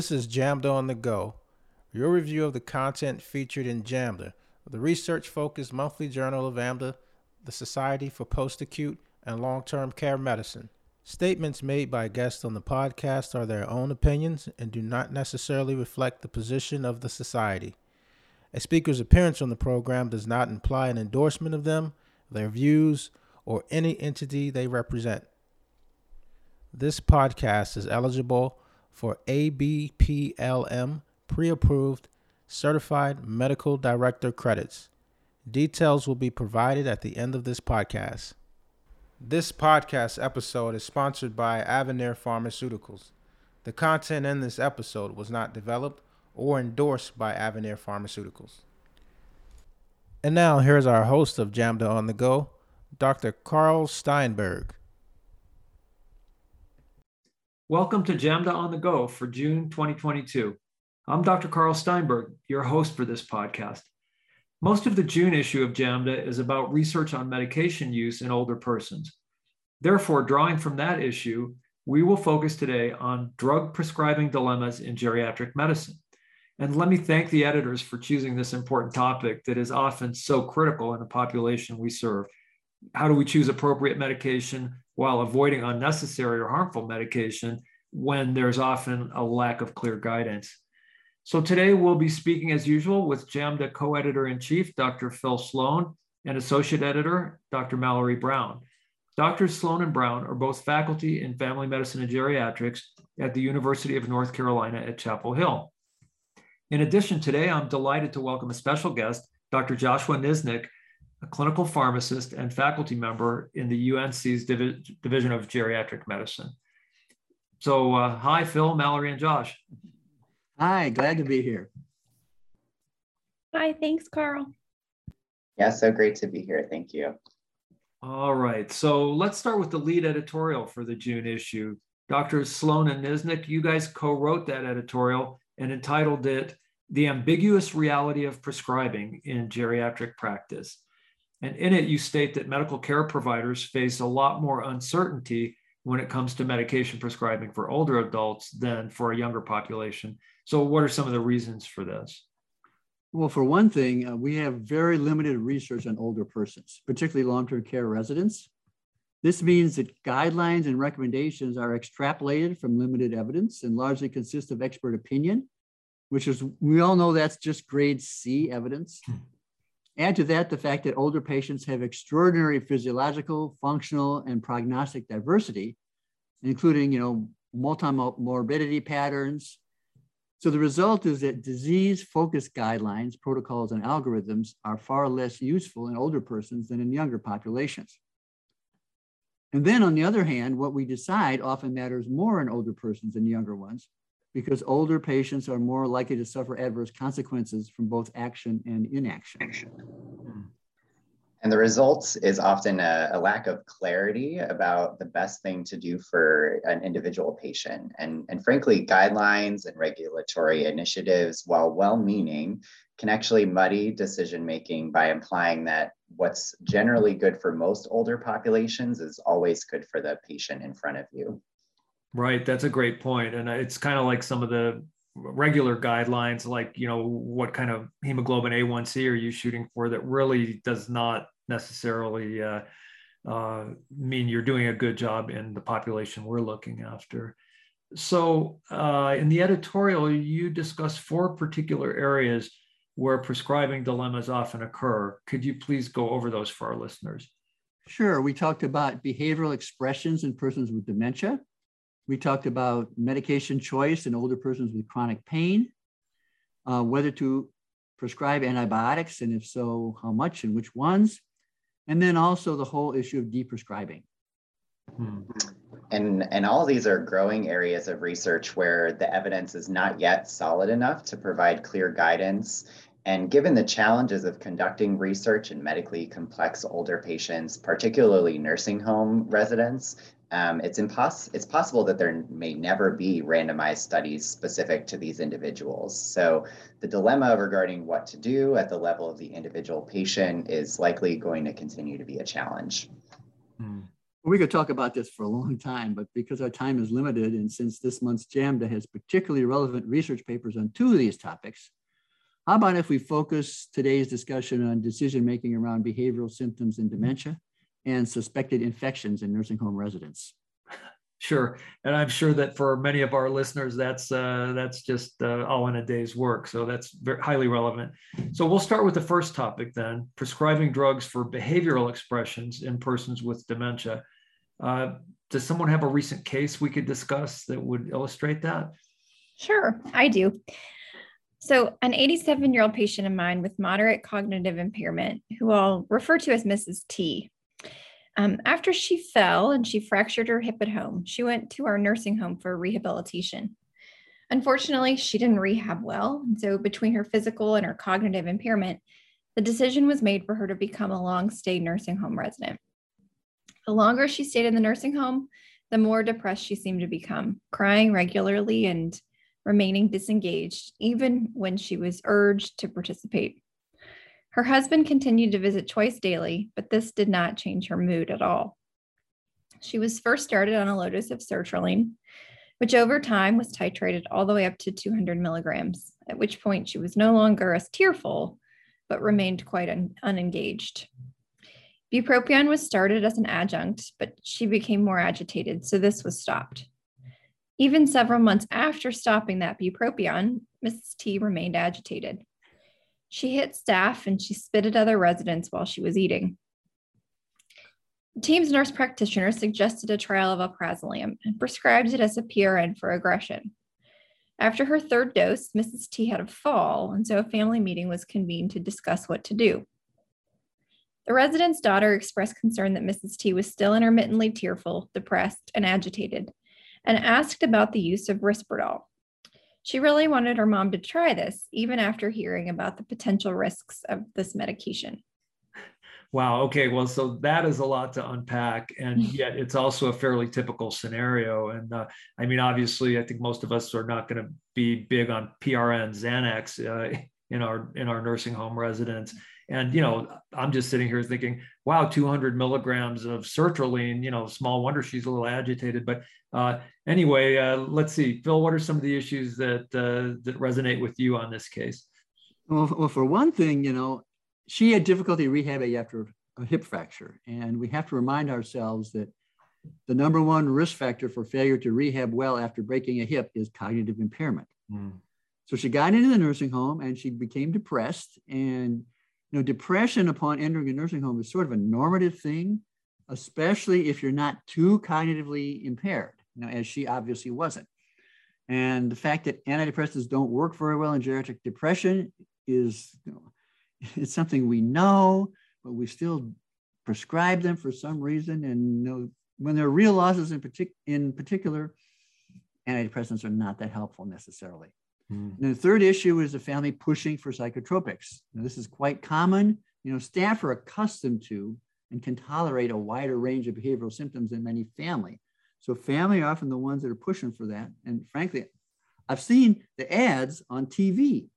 This is JAMDA on the Go, your review of the content featured in JAMDA, the research focused monthly journal of AMDA, the Society for Post Acute and Long Term Care Medicine. Statements made by guests on the podcast are their own opinions and do not necessarily reflect the position of the Society. A speaker's appearance on the program does not imply an endorsement of them, their views, or any entity they represent. This podcast is eligible for ABPLM pre approved certified medical director credits. Details will be provided at the end of this podcast. This podcast episode is sponsored by Avanir Pharmaceuticals. The content in this episode was not developed or endorsed by Avanir Pharmaceuticals. And now, here's our host of JAMDA on the Go, Dr. Carl Steinberg. Welcome to JAMDA on the Go for June 2022. I'm Dr. Carl Steinberg, your host for this podcast. Most of the June issue of JAMDA is about research on medication use in older persons. Therefore, drawing from that issue, we will focus today on drug prescribing dilemmas in geriatric medicine. And let me thank the editors for choosing this important topic that is often so critical in the population we serve. How do we choose appropriate medication while avoiding unnecessary or harmful medication when there's often a lack of clear guidance. So today we'll be speaking as usual with JAMDA co-editor in chief, Dr. Phil Sloane, and associate editor, Dr. Mallory Brown. Doctors Sloane and Brown are both faculty in family medicine and geriatrics at the University of North Carolina at Chapel Hill. In addition, today I'm delighted to welcome a special guest, Dr. Joshua Niznik, a clinical pharmacist and faculty member in the UNC's Divi- Division of Geriatric Medicine. So, uh, hi, Phil, Mallory, and Josh. Hi, glad to be here. Hi, thanks, Carl. Yeah, so great to be here. Thank you. All right, so let's start with the lead editorial for the June issue. Dr. Sloane and Niznik, you guys co wrote that editorial and entitled it The Ambiguous Reality of Prescribing in Geriatric Practice. And in it, you state that medical care providers face a lot more uncertainty when it comes to medication prescribing for older adults than for a younger population. So, what are some of the reasons for this? Well, for one thing, uh, we have very limited research on older persons, particularly long term care residents. This means that guidelines and recommendations are extrapolated from limited evidence and largely consist of expert opinion, which is, we all know that's just grade C evidence. Add to that the fact that older patients have extraordinary physiological, functional, and prognostic diversity, including, you know, multi-morbidity patterns. So the result is that disease-focused guidelines, protocols, and algorithms are far less useful in older persons than in younger populations. And then on the other hand, what we decide often matters more in older persons than younger ones, because older patients are more likely to suffer adverse consequences from both action and inaction. Hmm. And the results is often a, a, lack of clarity about the best thing to do for an individual patient. And, and frankly, guidelines and regulatory initiatives, while well meaning, can actually muddy decision making by implying that what's generally good for most older populations is always good for the patient in front of you. Right, that's a great point, and it's kind of like some of the regular guidelines, like you know what kind of hemoglobin A1C are you shooting for? That really does not necessarily uh, uh, mean you're doing a good job in the population we're looking after. So, uh, in the editorial, you discuss four particular areas where prescribing dilemmas often occur. Could you please go over those for our listeners? Sure. We talked about behavioral expressions in persons with dementia. We talked about medication choice in older persons with chronic pain, uh, whether to prescribe antibiotics, and if so, how much and which ones, and then also the whole issue of deprescribing. Hmm. And, and all these are growing areas of research where the evidence is not yet solid enough to provide clear guidance. And given the challenges of conducting research in medically complex older patients, particularly nursing home residents, um, it's, impos- it's possible that there may never be randomized studies specific to these individuals. So the dilemma regarding what to do at the level of the individual patient is likely going to continue to be a challenge. Hmm. We could talk about this for a long time, but because our time is limited, and since this month's JAMDA has particularly relevant research papers on two of these topics, how about if we focus today's discussion on decision making around behavioral symptoms in dementia and suspected infections in nursing home residents? Sure, and I'm sure that for many of our listeners, that's uh, that's just uh, all in a day's work. So that's very highly relevant. So we'll start with the first topic then: prescribing drugs for behavioral expressions in persons with dementia. Uh, does someone have a recent case we could discuss that would illustrate that? Sure, I do. So, an 87 year old patient of mine with moderate cognitive impairment, who I'll refer to as Mrs. T, um, after she fell and she fractured her hip at home, she went to our nursing home for rehabilitation. Unfortunately, she didn't rehab well. And so, between her physical and her cognitive impairment, the decision was made for her to become a long stay nursing home resident. The longer she stayed in the nursing home, the more depressed she seemed to become, crying regularly and remaining disengaged, even when she was urged to participate. Her husband continued to visit twice daily, but this did not change her mood at all. She was first started on a dose of sertraline, which over time was titrated all the way up to 200 milligrams, at which point she was no longer as tearful, but remained quite un- unengaged. Bupropion was started as an adjunct, but she became more agitated, so this was stopped. Even several months after stopping that bupropion, Mrs. T remained agitated. She hit staff and she spit at other residents while she was eating. The team's nurse practitioner suggested a trial of alprazolam and prescribed it as a PRN for aggression. After her third dose, Mrs. T had a fall, and so a family meeting was convened to discuss what to do. The resident's daughter expressed concern that Mrs. T was still intermittently tearful, depressed, and agitated, and asked about the use of Risperdal. She really wanted her mom to try this, even after hearing about the potential risks of this medication. Wow. Okay. Well, so that is a lot to unpack, and yet it's also a fairly typical scenario. And uh, I mean, obviously, I think most of us are not going to be big on PRN Xanax uh, in our in our nursing home residents. And you know, I'm just sitting here thinking, wow, 200 milligrams of sertraline. You know, small wonder she's a little agitated. But uh, anyway, uh, let's see, Phil. What are some of the issues that uh, that resonate with you on this case? Well, well, for one thing, you know, she had difficulty rehabbing after a hip fracture, and we have to remind ourselves that the number one risk factor for failure to rehab well after breaking a hip is cognitive impairment. Mm. So she got into the nursing home and she became depressed and you know, depression upon entering a nursing home is sort of a normative thing, especially if you're not too cognitively impaired, you know, as she obviously wasn't. And the fact that antidepressants don't work very well in geriatric depression is, you know, it's something we know, but we still prescribe them for some reason. And you know, when there are real losses in, partic- in particular, antidepressants are not that helpful necessarily. Mm. And the third issue is the family pushing for psychotropics. Now, this is quite common. You know, staff are accustomed to and can tolerate a wider range of behavioral symptoms than many family. So family are often the ones that are pushing for that. And frankly, I've seen the ads on TV.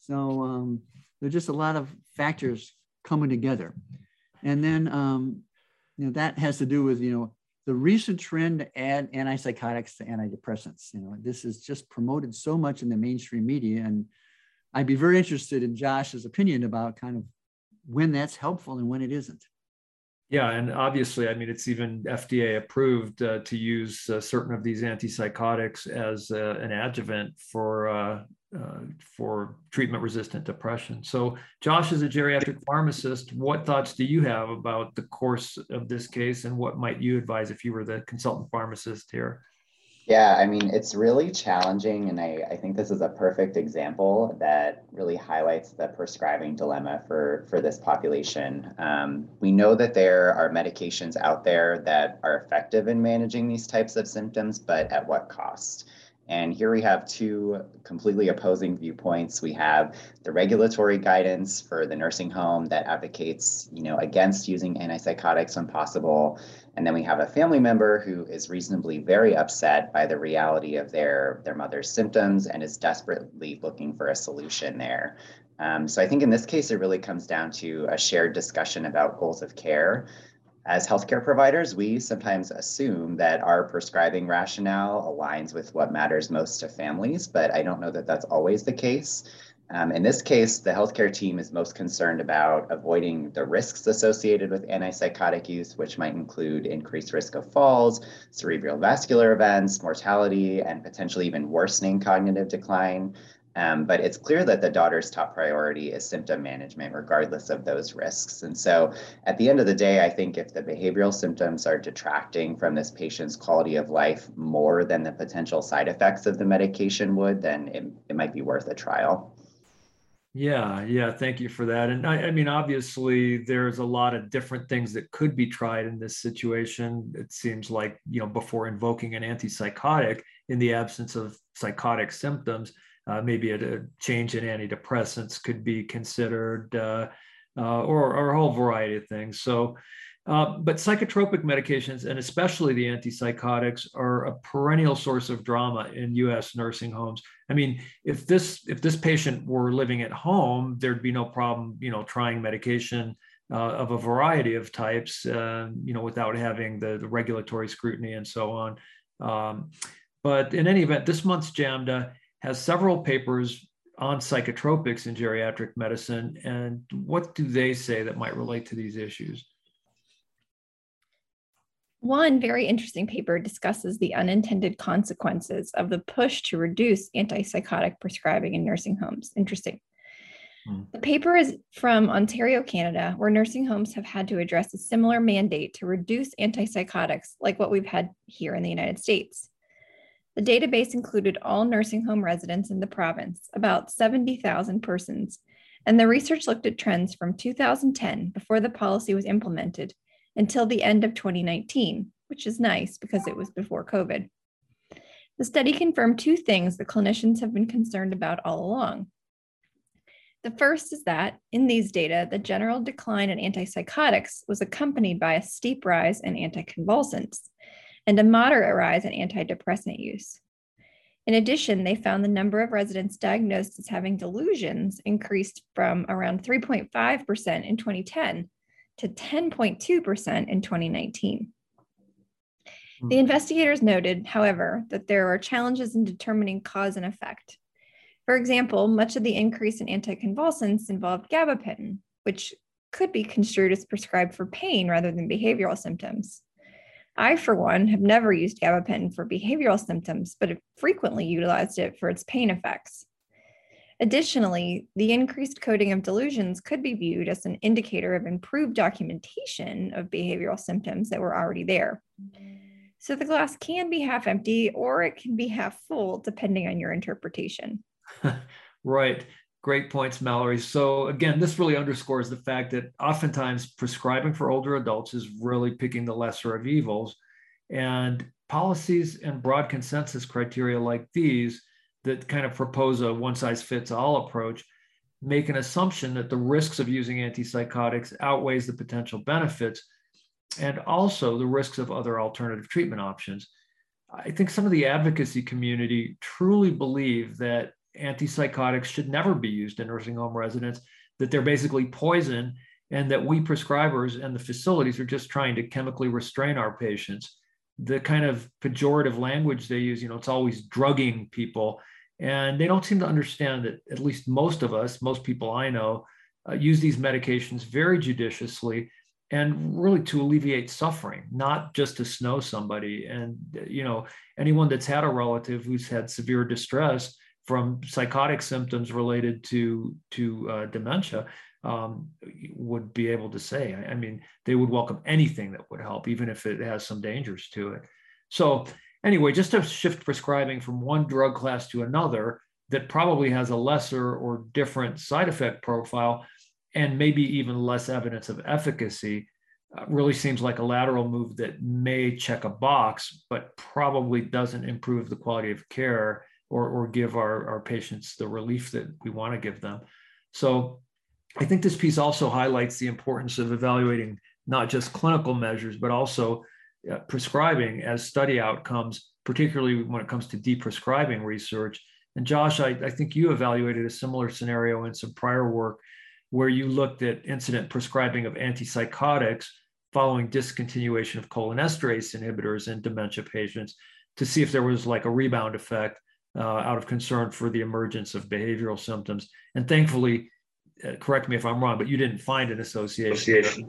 So um, there's just a lot of factors coming together. And then, um, you know, that has to do with, you know, the recent trend to add antipsychotics to antidepressants. You know, this is just promoted so much in the mainstream media, and I'd be very interested in Josh's opinion about kind of when that's helpful and when it isn't. Yeah, and obviously, I mean, it's even FDA approved uh, to use uh, certain of these antipsychotics as uh, an adjuvant for uh, for treatment resistant depression. So, Josh, is a geriatric pharmacist, what thoughts do you have about the course of this case and what might you advise if you were the consultant pharmacist here? Yeah, I mean, it's really challenging. And I, I think this is a perfect example that really highlights the prescribing dilemma for, for this population. Um, we know that there are medications out there that are effective in managing these types of symptoms, but at what cost? And here we have two completely opposing viewpoints. We have the regulatory guidance for the nursing home that advocates, you know, against using antipsychotics when possible. And then we have a family member who is reasonably very upset by the reality of their, their mother's symptoms and is desperately looking for a solution there. Um, so I think in this case, it really comes down to a shared discussion about goals of care as healthcare providers, we sometimes assume that our prescribing rationale aligns with what matters most to families, but I don't know that that's always the case. Um, in this case, the healthcare team is most concerned about avoiding the risks associated with antipsychotic use, which might include increased risk of falls, cerebral vascular events, mortality, and potentially even worsening cognitive decline. Um, but it's clear that the daughter's top priority is symptom management, regardless of those risks. And so at the end of the day, I think if the behavioral symptoms are detracting from this patient's quality of life more than the potential side effects of the medication would, then it, it might be worth a trial. Yeah, yeah, thank you for that. And I, I, mean, obviously, there's a lot of different things that could be tried in this situation. It seems like, you know, before invoking an antipsychotic in the absence of psychotic symptoms, uh, maybe a, a, change in antidepressants could be considered, uh, uh, or, or, a whole variety of things. So, uh, but psychotropic medications, and especially the antipsychotics, are a perennial source of drama in U.S. nursing homes. I mean, if this if this patient were living at home, there'd be no problem, you know, trying medication uh, of a variety of types, uh, you know, without having the, the, regulatory scrutiny and so on. Um, but in any event, this month's JAMDA has several papers on psychotropics in geriatric medicine. And what do they say that might relate to these issues? One very interesting paper discusses the unintended consequences of the push to reduce antipsychotic prescribing in nursing homes. Interesting. Hmm. The paper is from Ontario, Canada, where nursing homes have had to address a similar mandate to reduce antipsychotics like what we've had here in the United States. The database included all nursing home residents in the province, about 70,000 persons, and the research looked at trends from 2010, before the policy was implemented, until the end of 2019, which is nice because it was before COVID. The study confirmed two things that clinicians have been concerned about all along. The first is that in these data, the general decline in antipsychotics was accompanied by a steep rise in anticonvulsants and a moderate rise in antidepressant use. In addition, they found the number of residents diagnosed as having delusions increased from around 3.5% in 2010 to 10.2% in 2019. Hmm. The investigators noted, however, that there are challenges in determining cause and effect. For example, much of the increase in anticonvulsants involved gabapentin, which could be construed as prescribed for pain rather than behavioral symptoms. I, for one, have never used gabapentin for behavioral symptoms, but have frequently utilized it for its pain effects. Additionally, the increased coding of delusions could be viewed as an indicator of improved documentation of behavioral symptoms that were already there. So the glass can be half empty or it can be half full, depending on your interpretation. right. Great points, Mallory. So, again, this really underscores the fact that oftentimes prescribing for older adults is really picking the lesser of evils. And policies and broad consensus criteria like these that kind of propose a one size fits all approach make an assumption that the risks of using antipsychotics outweighs the potential benefits and also the risks of other alternative treatment options. I think some of the advocacy community truly believe that antipsychotics should never be used in nursing home residents, that they're basically poison, and that we prescribers and the facilities are just trying to chemically restrain our patients. The kind of pejorative language they use, you know, it's always drugging people. And they don't seem to understand that at least most of us, most people I know, uh, use these medications very judiciously and really to alleviate suffering, not just to snow somebody. And, you know, anyone that's had a relative who's had severe distress from psychotic symptoms related to to uh, dementia um, would be able to say. I, I, mean, they would welcome anything that would help, even if it has some dangers to it. So anyway, just to shift prescribing from one drug class to another that probably has a lesser or different side effect profile and maybe even less evidence of efficacy uh, really seems like a lateral move that may check a box, but probably doesn't improve the quality of care or, or give our, our patients the relief that we want to give them. So I think this piece also highlights the importance of evaluating not just clinical measures, but also uh, prescribing as study outcomes, particularly when it comes to deprescribing research. And Josh, I, I think you evaluated a similar scenario in some prior work where you looked at incident prescribing of antipsychotics following discontinuation of cholinesterase inhibitors in dementia patients to see if there was like a rebound effect uh, out of concern for the emergence of behavioral symptoms. And thankfully, uh, correct me if I'm wrong, but you didn't find an association.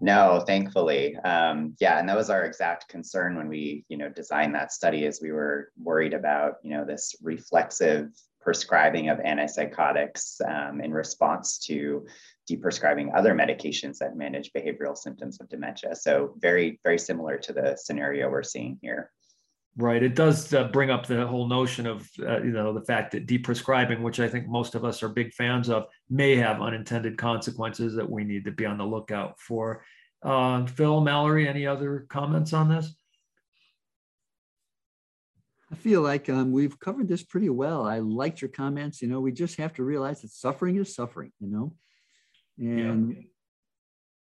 No, thankfully. Um, yeah, and that was our exact concern when we, you know, designed that study is we were worried about, you know, this reflexive prescribing of antipsychotics um, in response to deprescribing other medications that manage behavioral symptoms of dementia. So very, very similar to the scenario we're seeing here. Right. It does uh, bring up the whole notion of, uh, you know, the fact that deprescribing, which I think most of us are big fans of, may have unintended consequences that we need to be on the lookout for. Uh, Phil, Mallory, any other comments on this? I feel like um, we've covered this pretty well. I liked your comments. You know, we just have to realize that suffering is suffering, you know, and yeah.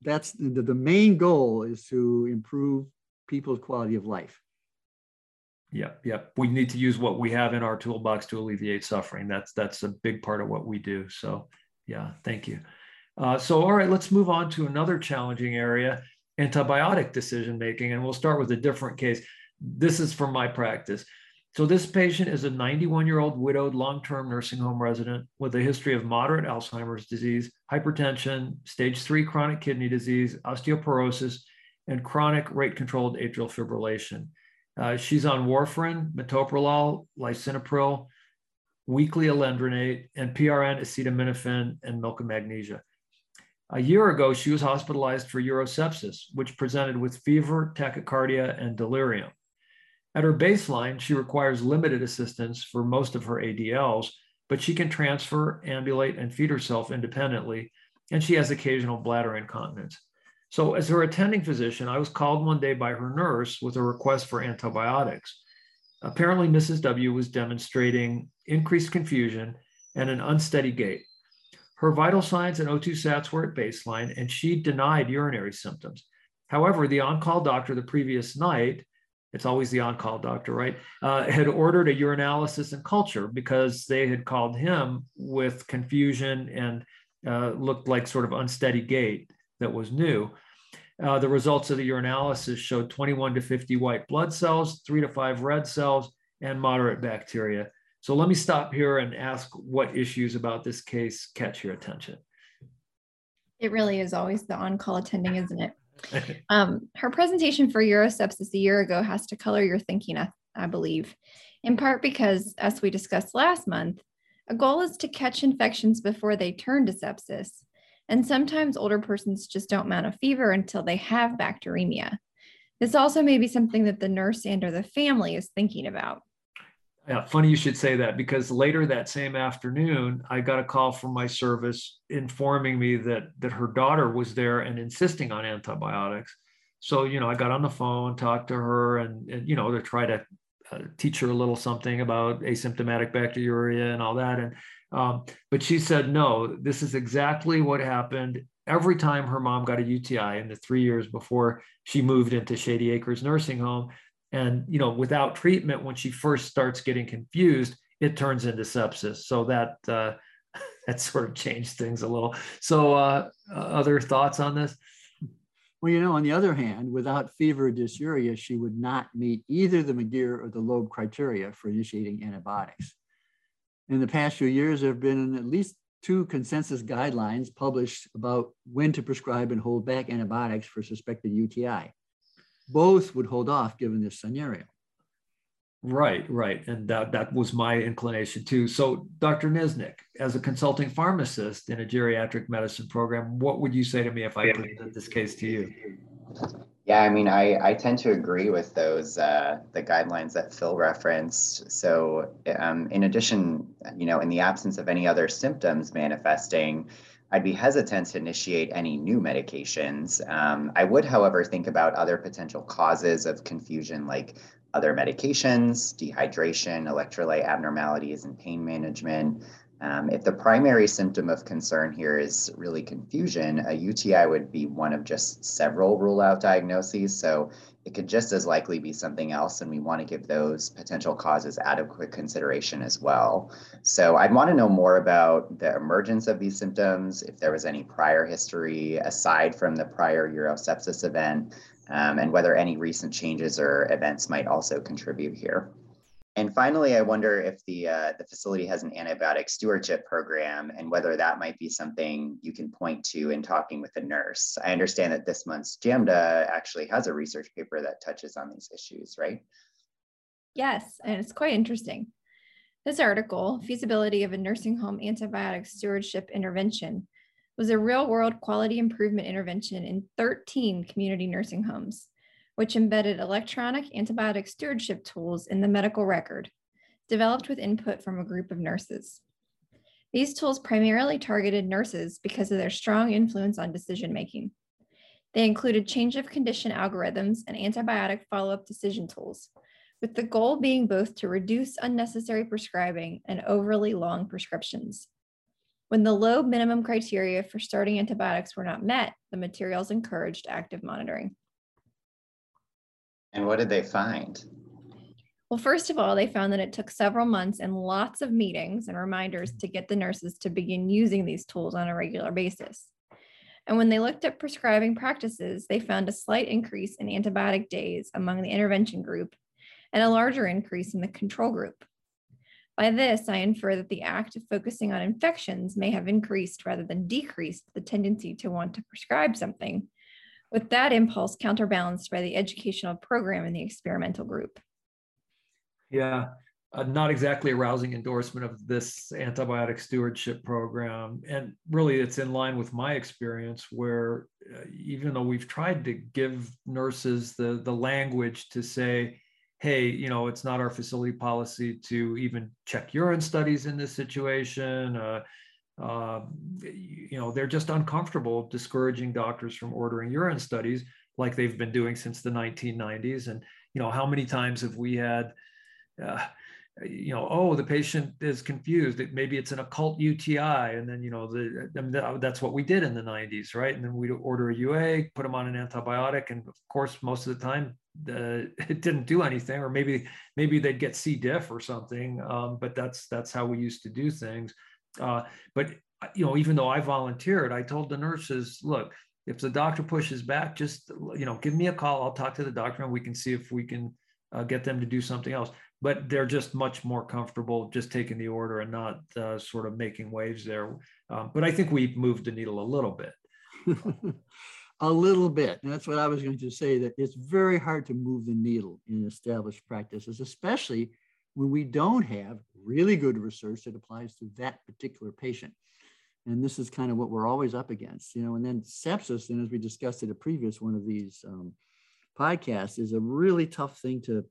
that's the, the main goal is to improve people's quality of life. Yeah, yeah. We need to use what we have in our toolbox to alleviate suffering. That's that's a big part of what we do. So, yeah, thank you. Uh, so, all right, let's move on to another challenging area: antibiotic decision making, and we'll start with a different case. This is from my practice. So, this patient is a 91 year old widowed long term nursing home resident with a history of moderate Alzheimer's disease, hypertension, stage three chronic kidney disease, osteoporosis, and chronic rate controlled atrial fibrillation. Uh, she's on warfarin, metoprolol, lisinopril, weekly alendronate, and PRN, acetaminophen, and milk of magnesia. A year ago, she was hospitalized for urosepsis, which presented with fever, tachycardia, and delirium. At her baseline, she requires limited assistance for most of her ADLs, but she can transfer, ambulate, and feed herself independently, and she has occasional bladder incontinence. So, as her attending physician, I was called one day by her nurse with a request for antibiotics. Apparently, Mrs. W was demonstrating increased confusion and an unsteady gait. Her vital signs and O2 sats were at baseline, and she denied urinary symptoms. However, the on call doctor the previous night, it's always the on call doctor, right, uh, had ordered a urinalysis and culture because they had called him with confusion and uh, looked like sort of unsteady gait that was new. Uh, the results of the urinalysis showed 21 to 50 white blood cells, three to five red cells, and moderate bacteria. So let me stop here and ask what issues about this case catch your attention. It really is always the on call attending, isn't it? um, her presentation for urosepsis a year ago has to color your thinking, I, I believe, in part because, as we discussed last month, a goal is to catch infections before they turn to sepsis. And sometimes older persons just don't mount a fever until they have bacteremia. This also may be something that the nurse and or the family is thinking about. Yeah, funny you should say that because later that same afternoon, I got a call from my service informing me that that her daughter was there and insisting on antibiotics. So you know, I got on the phone, talked to her, and, and you know, to try to uh, teach her a little something about asymptomatic bacteriuria and all that. And um, but she said, no, this is exactly what happened every time her mom got a UTI in the three years before she moved into Shady Acres Nursing Home. And, you know, without treatment, when she first starts getting confused, it turns into sepsis. So that, uh, that sort of changed things a little. So, uh, other thoughts on this? Well, you know, on the other hand, without fever or dysuria, she would not meet either the McGeer or the Loeb criteria for initiating antibiotics in the past few years, there have been at least two consensus guidelines published about when to prescribe and hold back antibiotics for suspected UTI. Both would hold off given this scenario. Right, right. And that, that was my inclination too. So, Dr. Niznik, as a consulting pharmacist in a geriatric medicine program, what would you say to me if I presented this case to you? Yeah, I mean, I, I tend to agree with those uh, the guidelines that Phil referenced. So, um, in addition, you know, in the absence of any other symptoms manifesting, I'd be hesitant to initiate any new medications. Um, I would, however, think about other potential causes of confusion, like other medications, dehydration, electrolyte abnormalities, and pain management. Um, if the primary symptom of concern here is really confusion, a UTI would be one of just several rule out diagnoses. So it could just as likely be something else, and we want to give those potential causes adequate consideration as well. So I'd want to know more about the emergence of these symptoms, if there was any prior history aside from the prior urosepsis event, um, and whether any recent changes or events might also contribute here. And finally, I wonder if the, uh, the facility has an antibiotic stewardship program and whether that might be something you can point to in talking with a nurse. I understand that this month's JAMDA actually has a research paper that touches on these issues, right? Yes, and it's quite interesting. This article, Feasibility of a Nursing Home Antibiotic Stewardship Intervention, was a real world quality improvement intervention in 13 community nursing homes which embedded electronic antibiotic stewardship tools in the medical record, developed with input from a group of nurses. These tools primarily targeted nurses because of their strong influence on decision making. They included change of condition algorithms and antibiotic follow up decision tools, with the goal being both to reduce unnecessary prescribing and overly long prescriptions. When the Loeb minimum criteria for starting antibiotics were not met, the materials encouraged active monitoring. And what did they find? Well, first of all, they found that it took several months and lots of meetings and reminders to get the nurses to begin using these tools on a regular basis. And when they looked at prescribing practices, they found a slight increase in antibiotic days among the intervention group and a larger increase in the control group. By this, I infer that the act of focusing on infections may have increased rather than decreased the tendency to want to prescribe something with that impulse counterbalanced by the educational program in the experimental group. Yeah, uh, not exactly a rousing endorsement of this antibiotic stewardship program. And really, it's in line with my experience where uh, even though we've tried to give nurses the, the language to say, hey, you know, it's not our facility policy to even check urine studies in this situation. Uh, uh, you know, they're just uncomfortable discouraging doctors from ordering urine studies like they've been doing since the 1990s. And, you know, how many times have we had, uh, you know, oh, the patient is confused. Maybe it's an occult UTI, and then you know, the, I mean, that's what we did in the 90s, right? And then we'd order a UA, put them on an antibiotic, and of course, most of the time, uh, it didn't do anything, or maybe maybe they'd get C. diff or something. Um, but that's that's how we used to do things. Uh, but uh, you know, even though I volunteered, I told the nurses, look, if the doctor pushes back, just you know, give me a call. I'll talk to the doctor, and we can see if we can uh, get them to do something else. But they're just much more comfortable just taking the order and not uh, sort of making waves there. Um, but I think we moved the needle a little bit. a little bit. And that's what I was going to say. That it's very hard to move the needle in established practices, especially when we don't have really good research that applies to that particular patient. And this is kind of what we're always up against, you know. And then sepsis, and as we discussed in a previous one of these um, podcasts, is a really tough thing to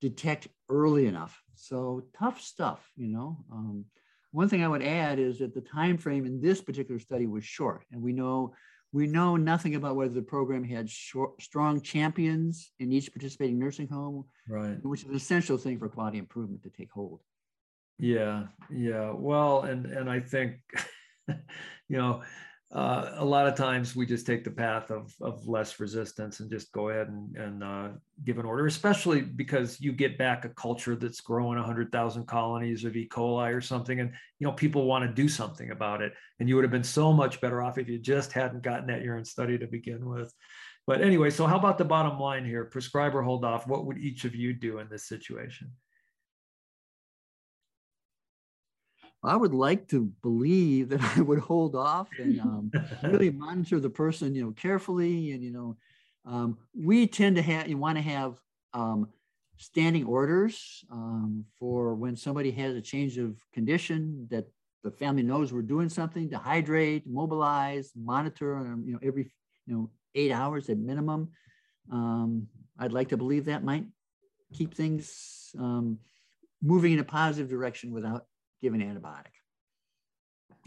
detect early enough. So tough stuff, you know. Um, one thing I would add is that the time frame in this particular study was short, and we know we know nothing about whether the program had short, strong champions in each participating nursing home, right? Which is an essential thing for quality improvement to take hold. Yeah, yeah. Well, and and I think, you know, uh, a lot of times we just take the path of, of less resistance and just go ahead and, and uh, give an order, especially because you get back a culture that's growing 100,000 colonies of E. coli or something. And, you know, people want to do something about it. And you would have been so much better off if you just hadn't gotten that urine study to begin with. But anyway, so how about the bottom line here? Prescriber hold off. What would each of you do in this situation? I would like to believe that I would hold off and um, really monitor the person, you know, carefully. And you know, um, we tend to have you want to have um, standing orders um, for when somebody has a change of condition that the family knows we're doing something to hydrate, mobilize, monitor, um, you know, every you know eight hours at minimum. Um, I'd like to believe that might keep things moving in a positive direction without give an antibiotic.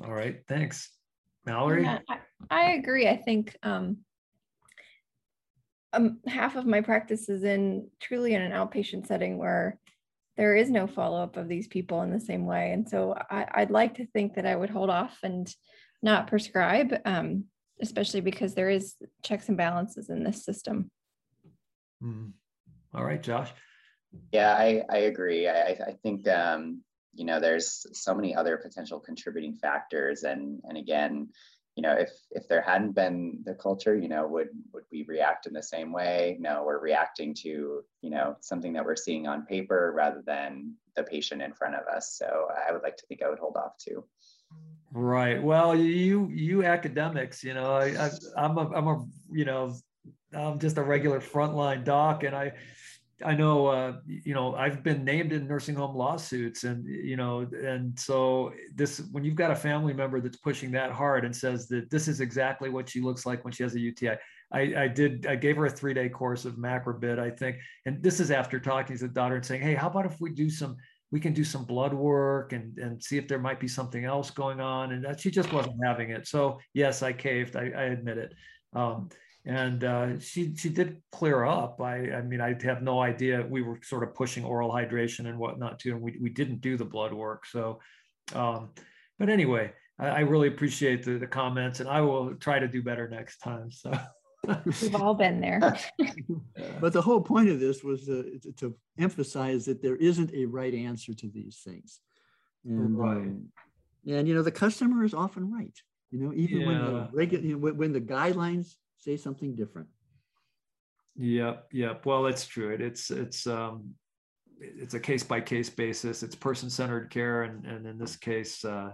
All right, thanks. Mallory? Yeah, I, I, agree. I think um, um, half of my practice is in truly in an outpatient setting where there is no follow up of these people in the same way. And so I, would like to think that I would hold off and not prescribe, um, especially because there is checks and balances in this system. Mm. All right, Josh. Yeah, I, I agree. I, I think um, you know there's so many other potential contributing factors, and and again, you know, if if there hadn't been the culture, you know, would would we react in the same way? No, we're reacting to you know something that we're seeing on paper rather than the patient in front of us. So I would like to think I would hold off too. Right. Well, you you academics, you know, I, I I'm a I'm a you know I'm just a regular frontline doc, and I I know, uh, you know, I've been named in nursing home lawsuits, and you know, and so this when you've got a family member that's pushing that hard and says that this is exactly what she looks like when she has a UTI. I, I did. I gave her a three day course of macrobid, I think, and this is after talking to the daughter and saying, "Hey, how about if we do some we can do some blood work and and see if there might be something else going on and that she just wasn't having it so yes i caved i, I admit it um, and uh, she she did clear up. I I mean I have no idea. We were sort of pushing oral hydration and whatnot too, and we we didn't do the blood work. So, um, but anyway, I, I really appreciate the the comments, and I will try to do better next time. So. We've all been there. but the whole point of this was uh, to emphasize that there isn't a right answer to these things. And, right. Um, and you know, the customer is often right. You know, even yeah. when the regular, you know, when the guidelines say something different. Yep, yep. Well, it's true. It, it's it's um, it's a case by case basis. It's person centered care, and and in this case, uh,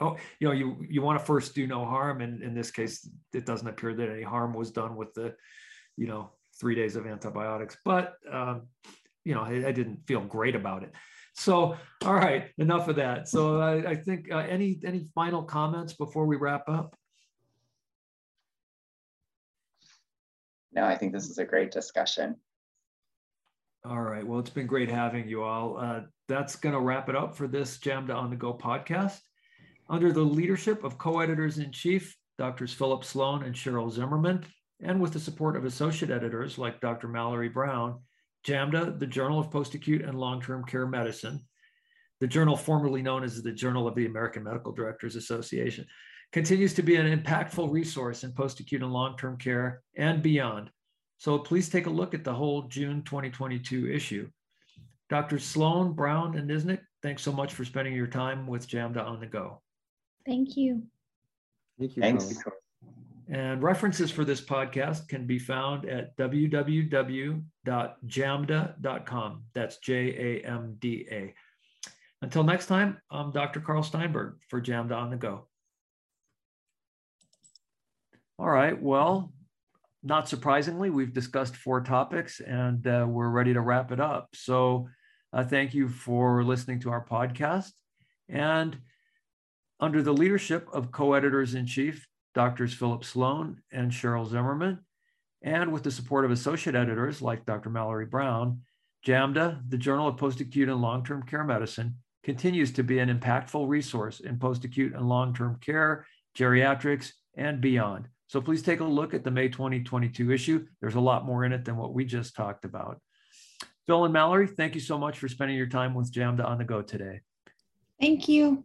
oh, you know, you you want to first do no harm, and in this case, it doesn't appear that any harm was done with the, you know, three days of antibiotics. But um, you know, I, I didn't feel great about it. So, all right, enough of that. So, I, I think uh, any any final comments before we wrap up? No, I think this is a great discussion. All right. Well, it's been great having you all. Uh, that's going to wrap it up for this JAMDA on the Go podcast. Under the leadership of co editors in chief, Drs. Philip Sloane and Sheryl Zimmerman, and with the support of associate editors like Dr. Mallory Brown, JAMDA, the Journal of Post Acute and Long Term Care Medicine, the journal formerly known as the Journal of the American Medical Directors Association, continues to be an impactful resource in post acute and long term care and beyond. So please take a look at the whole June 2022 issue. Dr. Sloane, Brown, and Niznik, thanks so much for spending your time with JAMDA on the go. Thank you. Thank you. Thanks. And references for this podcast can be found at www.jamda.com. That's J A M D A. Until next time, I'm Dr. Carl Steinberg for JAMDA on the Go. All right. Well, not surprisingly, we've discussed four topics and uh, we're ready to wrap it up. So, uh, thank you for listening to our podcast. And under the leadership of co editors in chief, Doctors Philip Sloane and Sheryl Zimmerman, and with the support of associate editors like Dr. Mallory Brown, JAMDA, the Journal of Post Acute and Long Term Care Medicine, continues to be an impactful resource in post acute and long term care, geriatrics, and beyond. So please take a look at the May 2022 issue. There's a lot more in it than what we just talked about. Phil and Mallory, thank you so much for spending your time with JAMDA on the go today. Thank you.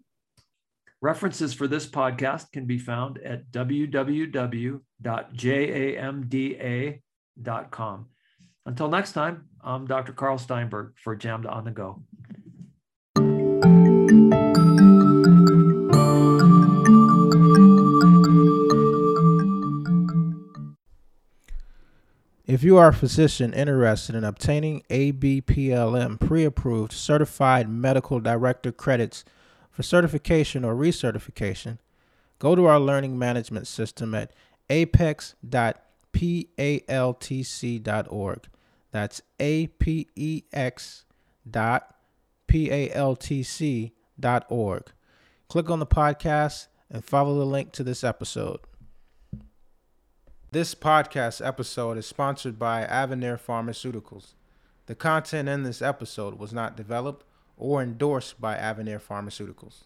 References for this podcast can be found at www.jamda.com. Until next time, I'm Dr. Carl Steinberg for JAMDA on the Go. If you are a physician interested in obtaining ABPLM pre approved certified medical director credits for certification or recertification, go to our learning management system at apex.paltc.org. That's A-P-E-X dot P-A-L-T-C dot org. Click on the podcast and follow the link to this episode. This podcast episode is sponsored by Avanir Pharmaceuticals. The content in this episode was not developed or endorsed by Avanir Pharmaceuticals.